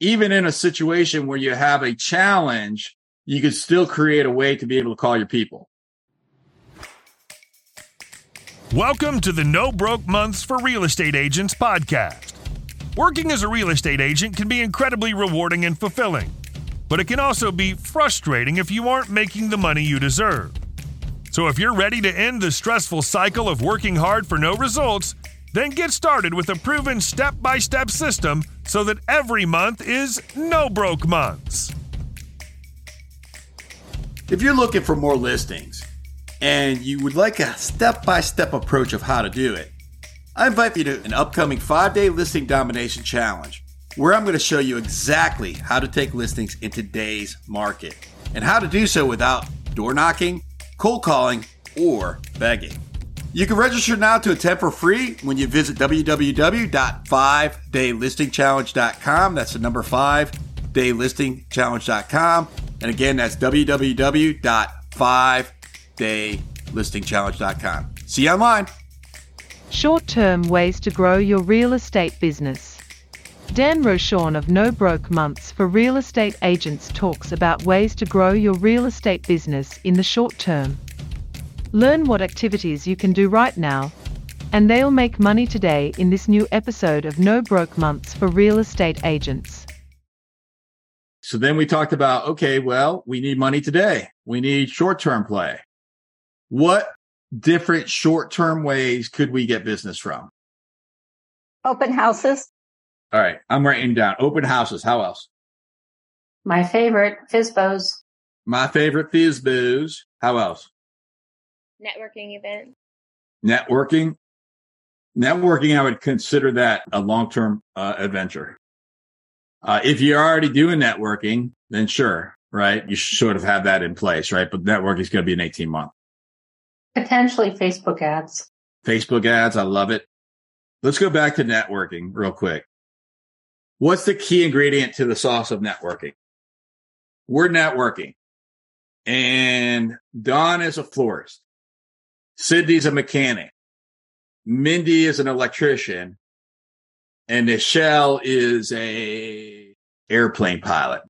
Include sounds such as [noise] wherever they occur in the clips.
even in a situation where you have a challenge, you could still create a way to be able to call your people. Welcome to the No Broke Months for Real Estate Agents podcast. Working as a real estate agent can be incredibly rewarding and fulfilling, but it can also be frustrating if you aren't making the money you deserve. So if you're ready to end the stressful cycle of working hard for no results, then get started with a proven step by step system so that every month is no broke months. If you're looking for more listings and you would like a step by step approach of how to do it, I invite you to an upcoming five day listing domination challenge where I'm going to show you exactly how to take listings in today's market and how to do so without door knocking, cold calling, or begging. You can register now to attend for free when you visit www.5daylistingchallenge.com. That's the number 5 daylistingchallenge.com. And again, that's www.5daylistingchallenge.com. See you online. Short term ways to grow your real estate business. Dan Rochon of No Broke Months for Real Estate Agents talks about ways to grow your real estate business in the short term. Learn what activities you can do right now, and they'll make money today in this new episode of No Broke Months for Real Estate Agents. So then we talked about, okay, well, we need money today. We need short term play. What different short term ways could we get business from? Open houses. All right. I'm writing down open houses. How else? My favorite, FISBOs. My favorite FISBOs. How else? Networking event. Networking. Networking, I would consider that a long-term uh, adventure. Uh, if you're already doing networking, then sure, right? You should sort of have that in place, right? But networking is going to be an 18 month. Potentially Facebook ads. Facebook ads. I love it. Let's go back to networking real quick. What's the key ingredient to the sauce of networking? We're networking and Don is a florist. Sydney's a mechanic. Mindy is an electrician. And Michelle is a airplane pilot.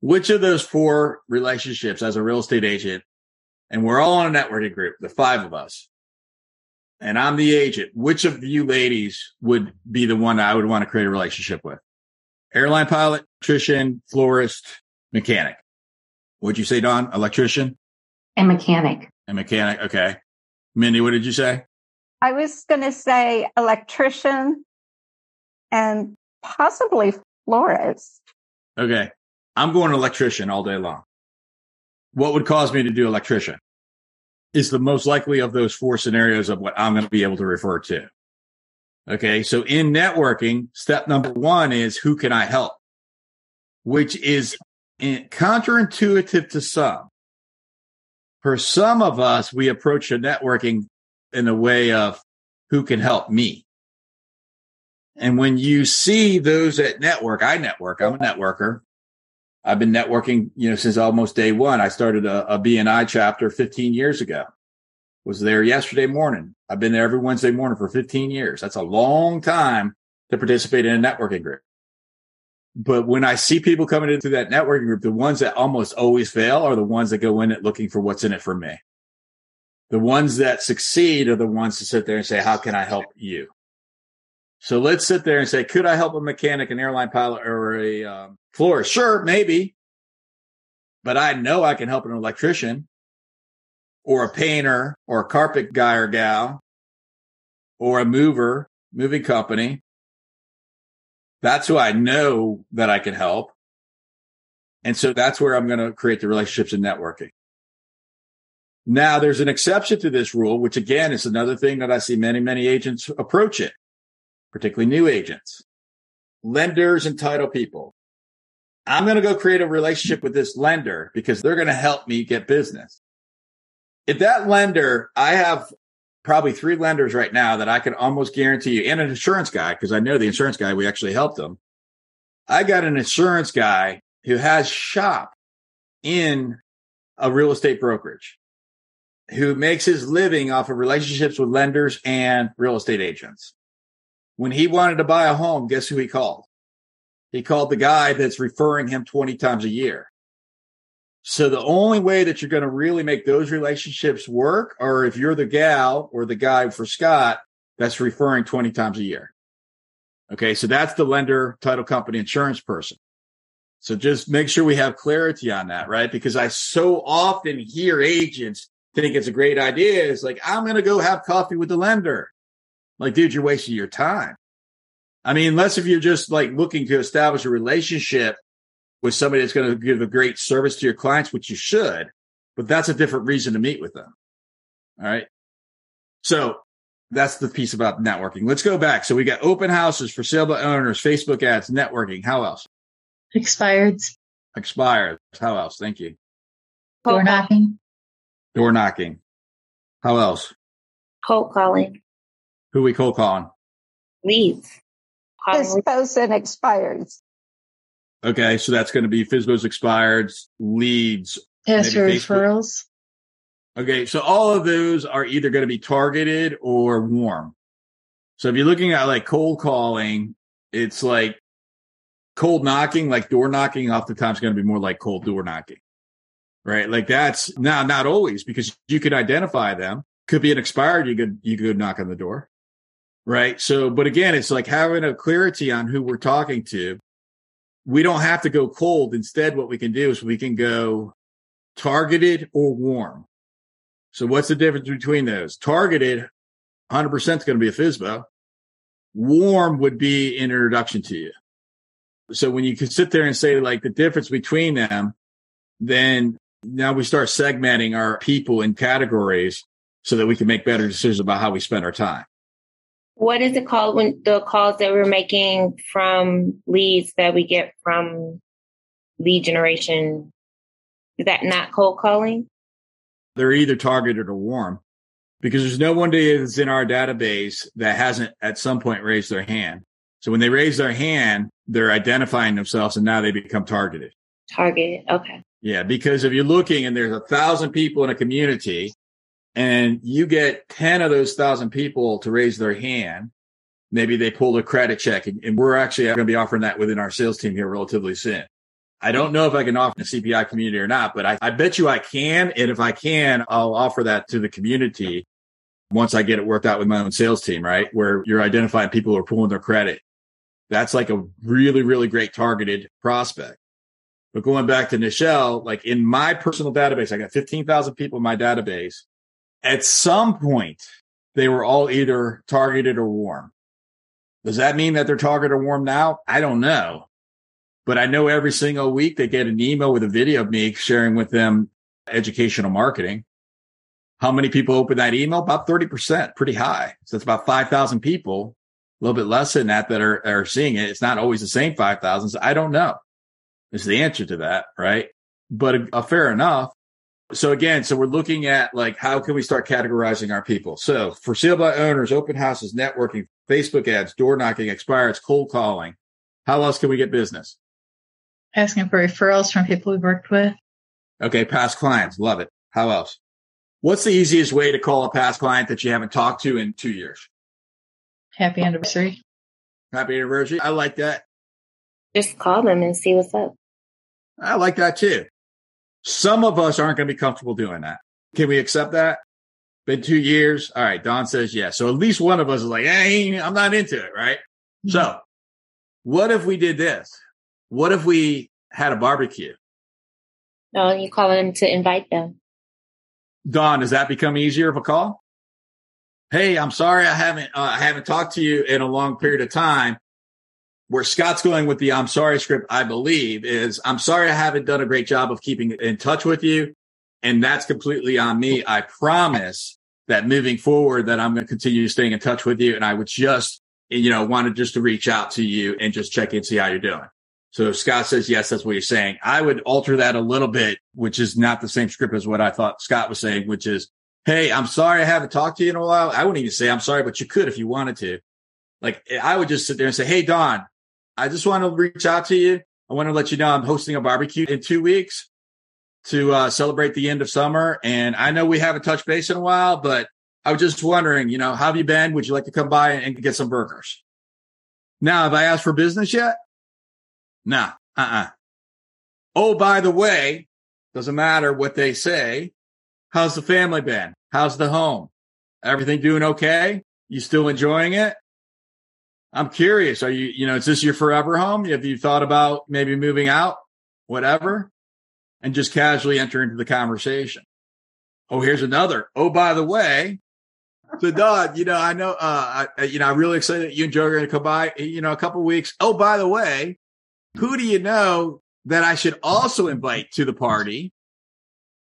Which of those four relationships as a real estate agent, and we're all on a networking group, the five of us, and I'm the agent, which of you ladies would be the one I would want to create a relationship with? Airline pilot, electrician, florist, mechanic. What'd you say, Don? Electrician? And mechanic. A mechanic. Okay. Mindy, what did you say? I was going to say electrician and possibly florist. Okay. I'm going electrician all day long. What would cause me to do electrician is the most likely of those four scenarios of what I'm going to be able to refer to. Okay. So in networking, step number one is who can I help? Which is counterintuitive to some for some of us, we approach a networking in a way of who can help me. And when you see those at network, I network, I'm a networker. I've been networking, you know, since almost day one. I started a, a BNI chapter 15 years ago. Was there yesterday morning. I've been there every Wednesday morning for 15 years. That's a long time to participate in a networking group. But when I see people coming into that networking group, the ones that almost always fail are the ones that go in it looking for what's in it for me. The ones that succeed are the ones to sit there and say, how can I help you? So let's sit there and say, could I help a mechanic, an airline pilot or a um, florist? Sure, maybe. But I know I can help an electrician or a painter or a carpet guy or gal or a mover, moving company that's who I know that I can help. And so that's where I'm going to create the relationships and networking. Now there's an exception to this rule, which again is another thing that I see many, many agents approach it, particularly new agents, lenders and title people. I'm going to go create a relationship with this lender because they're going to help me get business. If that lender, I have probably three lenders right now that I can almost guarantee you, and an insurance guy, because I know the insurance guy, we actually helped them. I got an insurance guy who has shop in a real estate brokerage who makes his living off of relationships with lenders and real estate agents. When he wanted to buy a home, guess who he called? He called the guy that's referring him 20 times a year. So the only way that you're going to really make those relationships work are if you're the gal or the guy for Scott that's referring 20 times a year. Okay. So that's the lender, title company, insurance person. So just make sure we have clarity on that, right? Because I so often hear agents think it's a great idea. It's like, I'm going to go have coffee with the lender. Like, dude, you're wasting your time. I mean, unless if you're just like looking to establish a relationship with somebody that's going to give a great service to your clients, which you should, but that's a different reason to meet with them. All right. So that's the piece about networking. Let's go back. So we got open houses for sale by owners, Facebook ads, networking. How else? Expired. Expired. How else? Thank you. Door knocking. Door knocking. How else? Cold calling. Who we cold calling? Leads. Calling leads. And expired. Okay, so that's going to be FISBO's expired leads. Ask for referrals. Okay, so all of those are either going to be targeted or warm. So if you're looking at like cold calling, it's like cold knocking, like door knocking, oftentimes going to be more like cold door knocking, right? Like that's now not always because you can identify them. Could be an expired. You could you could knock on the door, right? So, but again, it's like having a clarity on who we're talking to. We don't have to go cold. Instead, what we can do is we can go targeted or warm. So what's the difference between those? Targeted, 100% is going to be a FISBO. Warm would be an introduction to you. So when you can sit there and say like the difference between them, then now we start segmenting our people in categories so that we can make better decisions about how we spend our time. What is it called when the calls that we're making from leads that we get from lead generation? Is that not cold calling? They're either targeted or warm because there's no one that's in our database that hasn't at some point raised their hand. So when they raise their hand, they're identifying themselves and now they become targeted. Targeted. Okay. Yeah, because if you're looking and there's a thousand people in a community and you get 10 of those thousand people to raise their hand, maybe they pull a credit check and, and we're actually going to be offering that within our sales team here relatively soon. I don't know if I can offer the CPI community or not, but I, I bet you I can. And if I can, I'll offer that to the community once I get it worked out with my own sales team, right? Where you're identifying people who are pulling their credit. That's like a really, really great targeted prospect. But going back to Nichelle, like in my personal database, I got 15,000 people in my database. At some point, they were all either targeted or warm. Does that mean that they're targeted or warm now? I don't know. But I know every single week they get an email with a video of me sharing with them educational marketing. How many people open that email? About 30%, pretty high. So it's about 5,000 people, a little bit less than that that are, are seeing it. It's not always the same 5,000. So I don't know is the answer to that. Right. But uh, fair enough. So again, so we're looking at like, how can we start categorizing our people? So for sale by owners, open houses, networking, Facebook ads, door knocking, expires, cold calling. How else can we get business? Asking for referrals from people we've worked with. Okay. Past clients. Love it. How else? What's the easiest way to call a past client that you haven't talked to in two years? Happy anniversary. Happy anniversary. I like that. Just call them and see what's up. I like that too. Some of us aren't going to be comfortable doing that. Can we accept that? Been two years. All right. Don says yes. So at least one of us is like, hey, I'm not into it. Right. So what if we did this? What if we had a barbecue? No, you call them to invite them. Don, does that become easier of a call? Hey, I'm sorry I haven't uh, I haven't talked to you in a long period of time. Where Scott's going with the I'm sorry script, I believe, is I'm sorry I haven't done a great job of keeping in touch with you. And that's completely on me. I promise that moving forward that I'm going to continue staying in touch with you. And I would just, you know, wanted just to reach out to you and just check in, see how you're doing. So Scott says, yes, that's what you're saying. I would alter that a little bit, which is not the same script as what I thought Scott was saying, which is, Hey, I'm sorry I haven't talked to you in a while. I wouldn't even say I'm sorry, but you could if you wanted to. Like I would just sit there and say, Hey, Don, I just want to reach out to you. I want to let you know I'm hosting a barbecue in two weeks to uh, celebrate the end of summer. And I know we haven't touched base in a while, but I was just wondering, you know, how have you been? Would you like to come by and get some burgers? Now, have I asked for business yet? Nah, uh-uh. Oh, by the way, doesn't matter what they say. How's the family been? How's the home? Everything doing okay? You still enjoying it? I'm curious. Are you, you know, is this your forever home? Have you thought about maybe moving out? Whatever. And just casually enter into the conversation. Oh, here's another. Oh, by the way, so Don, you know, I know, uh, I, you know, I'm really excited that you and Joe are going to come by, you know, a couple weeks. Oh, by the way, who do you know that I should also invite to the party?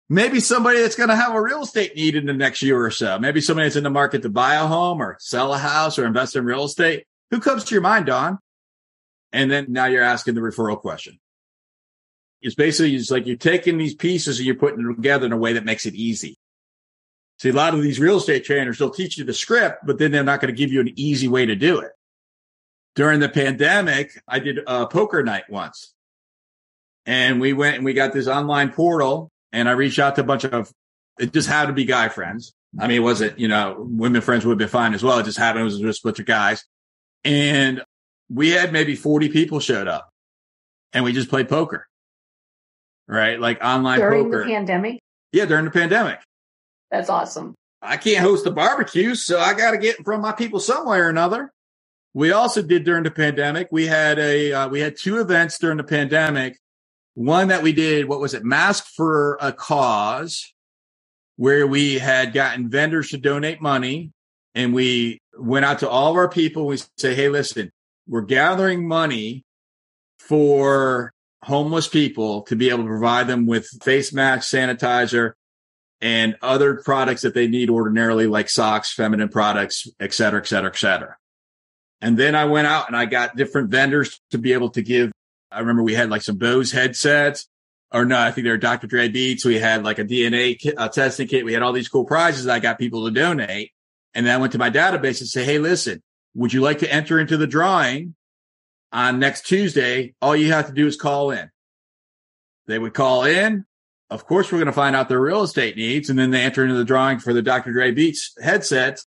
Maybe somebody that's going to have a real estate need in the next year or so. Maybe somebody that's in the market to buy a home or sell a house or invest in real estate. Who comes to your mind, Don? And then now you're asking the referral question. It's basically it's like you're taking these pieces and you're putting them together in a way that makes it easy. See, a lot of these real estate trainers, they'll teach you the script, but then they're not going to give you an easy way to do it. During the pandemic, I did a poker night once and we went and we got this online portal and I reached out to a bunch of, it just happened to be guy friends. I mean, it wasn't, you know, women friends would be fine as well. It just happened. It was just a bunch of guys. And we had maybe 40 people showed up and we just played poker. Right? Like online During poker. the pandemic? yeah, during the pandemic. That's awesome. I can't host a barbecue, so I got to get in front of my people some way or another. We also did during the pandemic. We had a uh, we had two events during the pandemic. One that we did, what was it? Mask for a cause, where we had gotten vendors to donate money, and we went out to all of our people. We say, "Hey, listen, we're gathering money for homeless people to be able to provide them with face masks, sanitizer, and other products that they need ordinarily, like socks, feminine products, et cetera, et cetera, et cetera. And then I went out and I got different vendors to be able to give. I remember we had like some Bose headsets or no, I think they were Dr. Dre beats. We had like a DNA kit, a testing kit. We had all these cool prizes. I got people to donate. And then I went to my database and say, Hey, listen, would you like to enter into the drawing on next Tuesday? All you have to do is call in. They would call in of course, we're going to find out their real estate needs. And then they enter into the drawing for the Dr. Dre Beats headsets.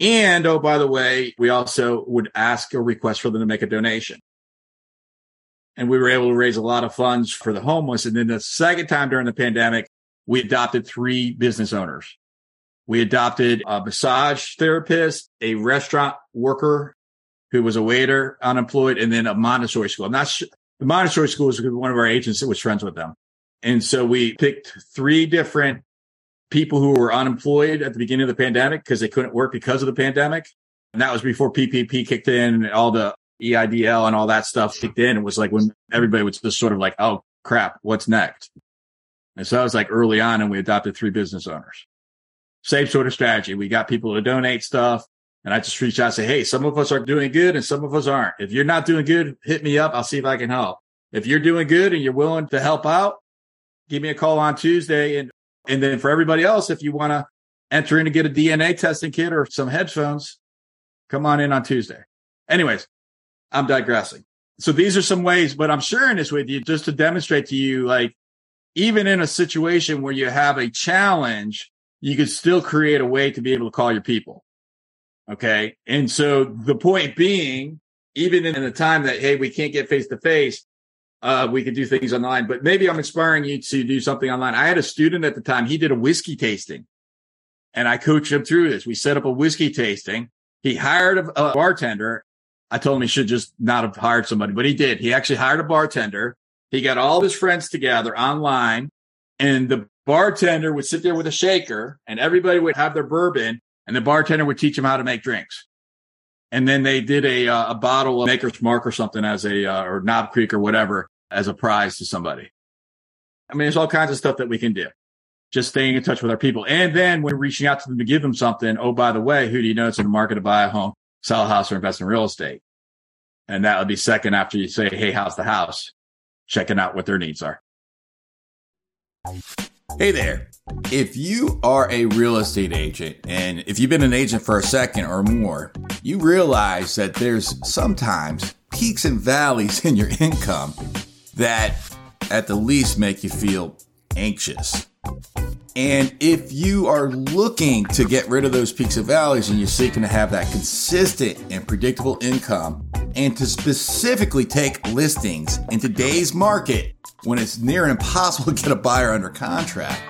And oh, by the way, we also would ask a request for them to make a donation. And we were able to raise a lot of funds for the homeless. And then the second time during the pandemic, we adopted three business owners. We adopted a massage therapist, a restaurant worker who was a waiter, unemployed, and then a Montessori school. I'm not sure. The Montessori school was one of our agents that was friends with them. And so we picked three different people who were unemployed at the beginning of the pandemic because they couldn't work because of the pandemic. And that was before PPP kicked in and all the EIDL and all that stuff kicked in. It was like when everybody was just sort of like, Oh crap, what's next? And so I was like early on and we adopted three business owners. Same sort of strategy. We got people to donate stuff. And I just reach out and say, Hey, some of us are doing good and some of us aren't. If you're not doing good, hit me up. I'll see if I can help. If you're doing good and you're willing to help out, give me a call on Tuesday. And, and then for everybody else, if you want to enter in to get a DNA testing kit or some headphones, come on in on Tuesday. Anyways, I'm digressing. So these are some ways, but I'm sharing this with you just to demonstrate to you, like, even in a situation where you have a challenge, you could still create a way to be able to call your people. Okay. And so the point being, even in the time that, Hey, we can't get face to face, uh, we could do things online, but maybe I'm inspiring you to do something online. I had a student at the time. He did a whiskey tasting and I coached him through this. We set up a whiskey tasting. He hired a, a bartender. I told him he should just not have hired somebody, but he did. He actually hired a bartender. He got all his friends together online and the bartender would sit there with a shaker and everybody would have their bourbon and the bartender would teach them how to make drinks. And then they did a, uh, a bottle of Maker's Mark or something as a, uh, or Knob Creek or whatever as a prize to somebody. I mean, there's all kinds of stuff that we can do. Just staying in touch with our people. And then when reaching out to them to give them something, oh, by the way, who do you know that's in the market to buy a home, sell a house or invest in real estate? And that would be second after you say, Hey, how's the house? Checking out what their needs are. Hey there. If you are a real estate agent and if you've been an agent for a second or more, you realize that there's sometimes peaks and valleys [laughs] in your income that at the least make you feel anxious. And if you are looking to get rid of those peaks and valleys and you're seeking to have that consistent and predictable income and to specifically take listings in today's market when it's near impossible [laughs] to get a buyer under contract,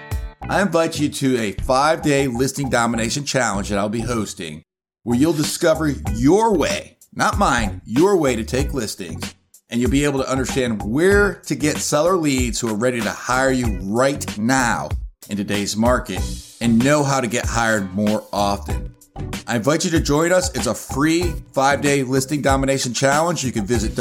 I invite you to a five day listing domination challenge that I'll be hosting where you'll discover your way, not mine, your way to take listings. And you'll be able to understand where to get seller leads who are ready to hire you right now in today's market and know how to get hired more often. I invite you to join us. It's a free five day listing domination challenge. You can visit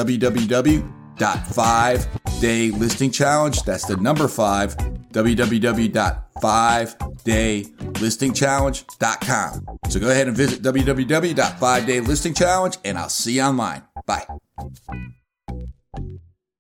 www.5daylistingchallenge. That's the number five, www.5daylistingchallenge.com. So go ahead and visit www.5daylistingchallenge and I'll see you online. Bye.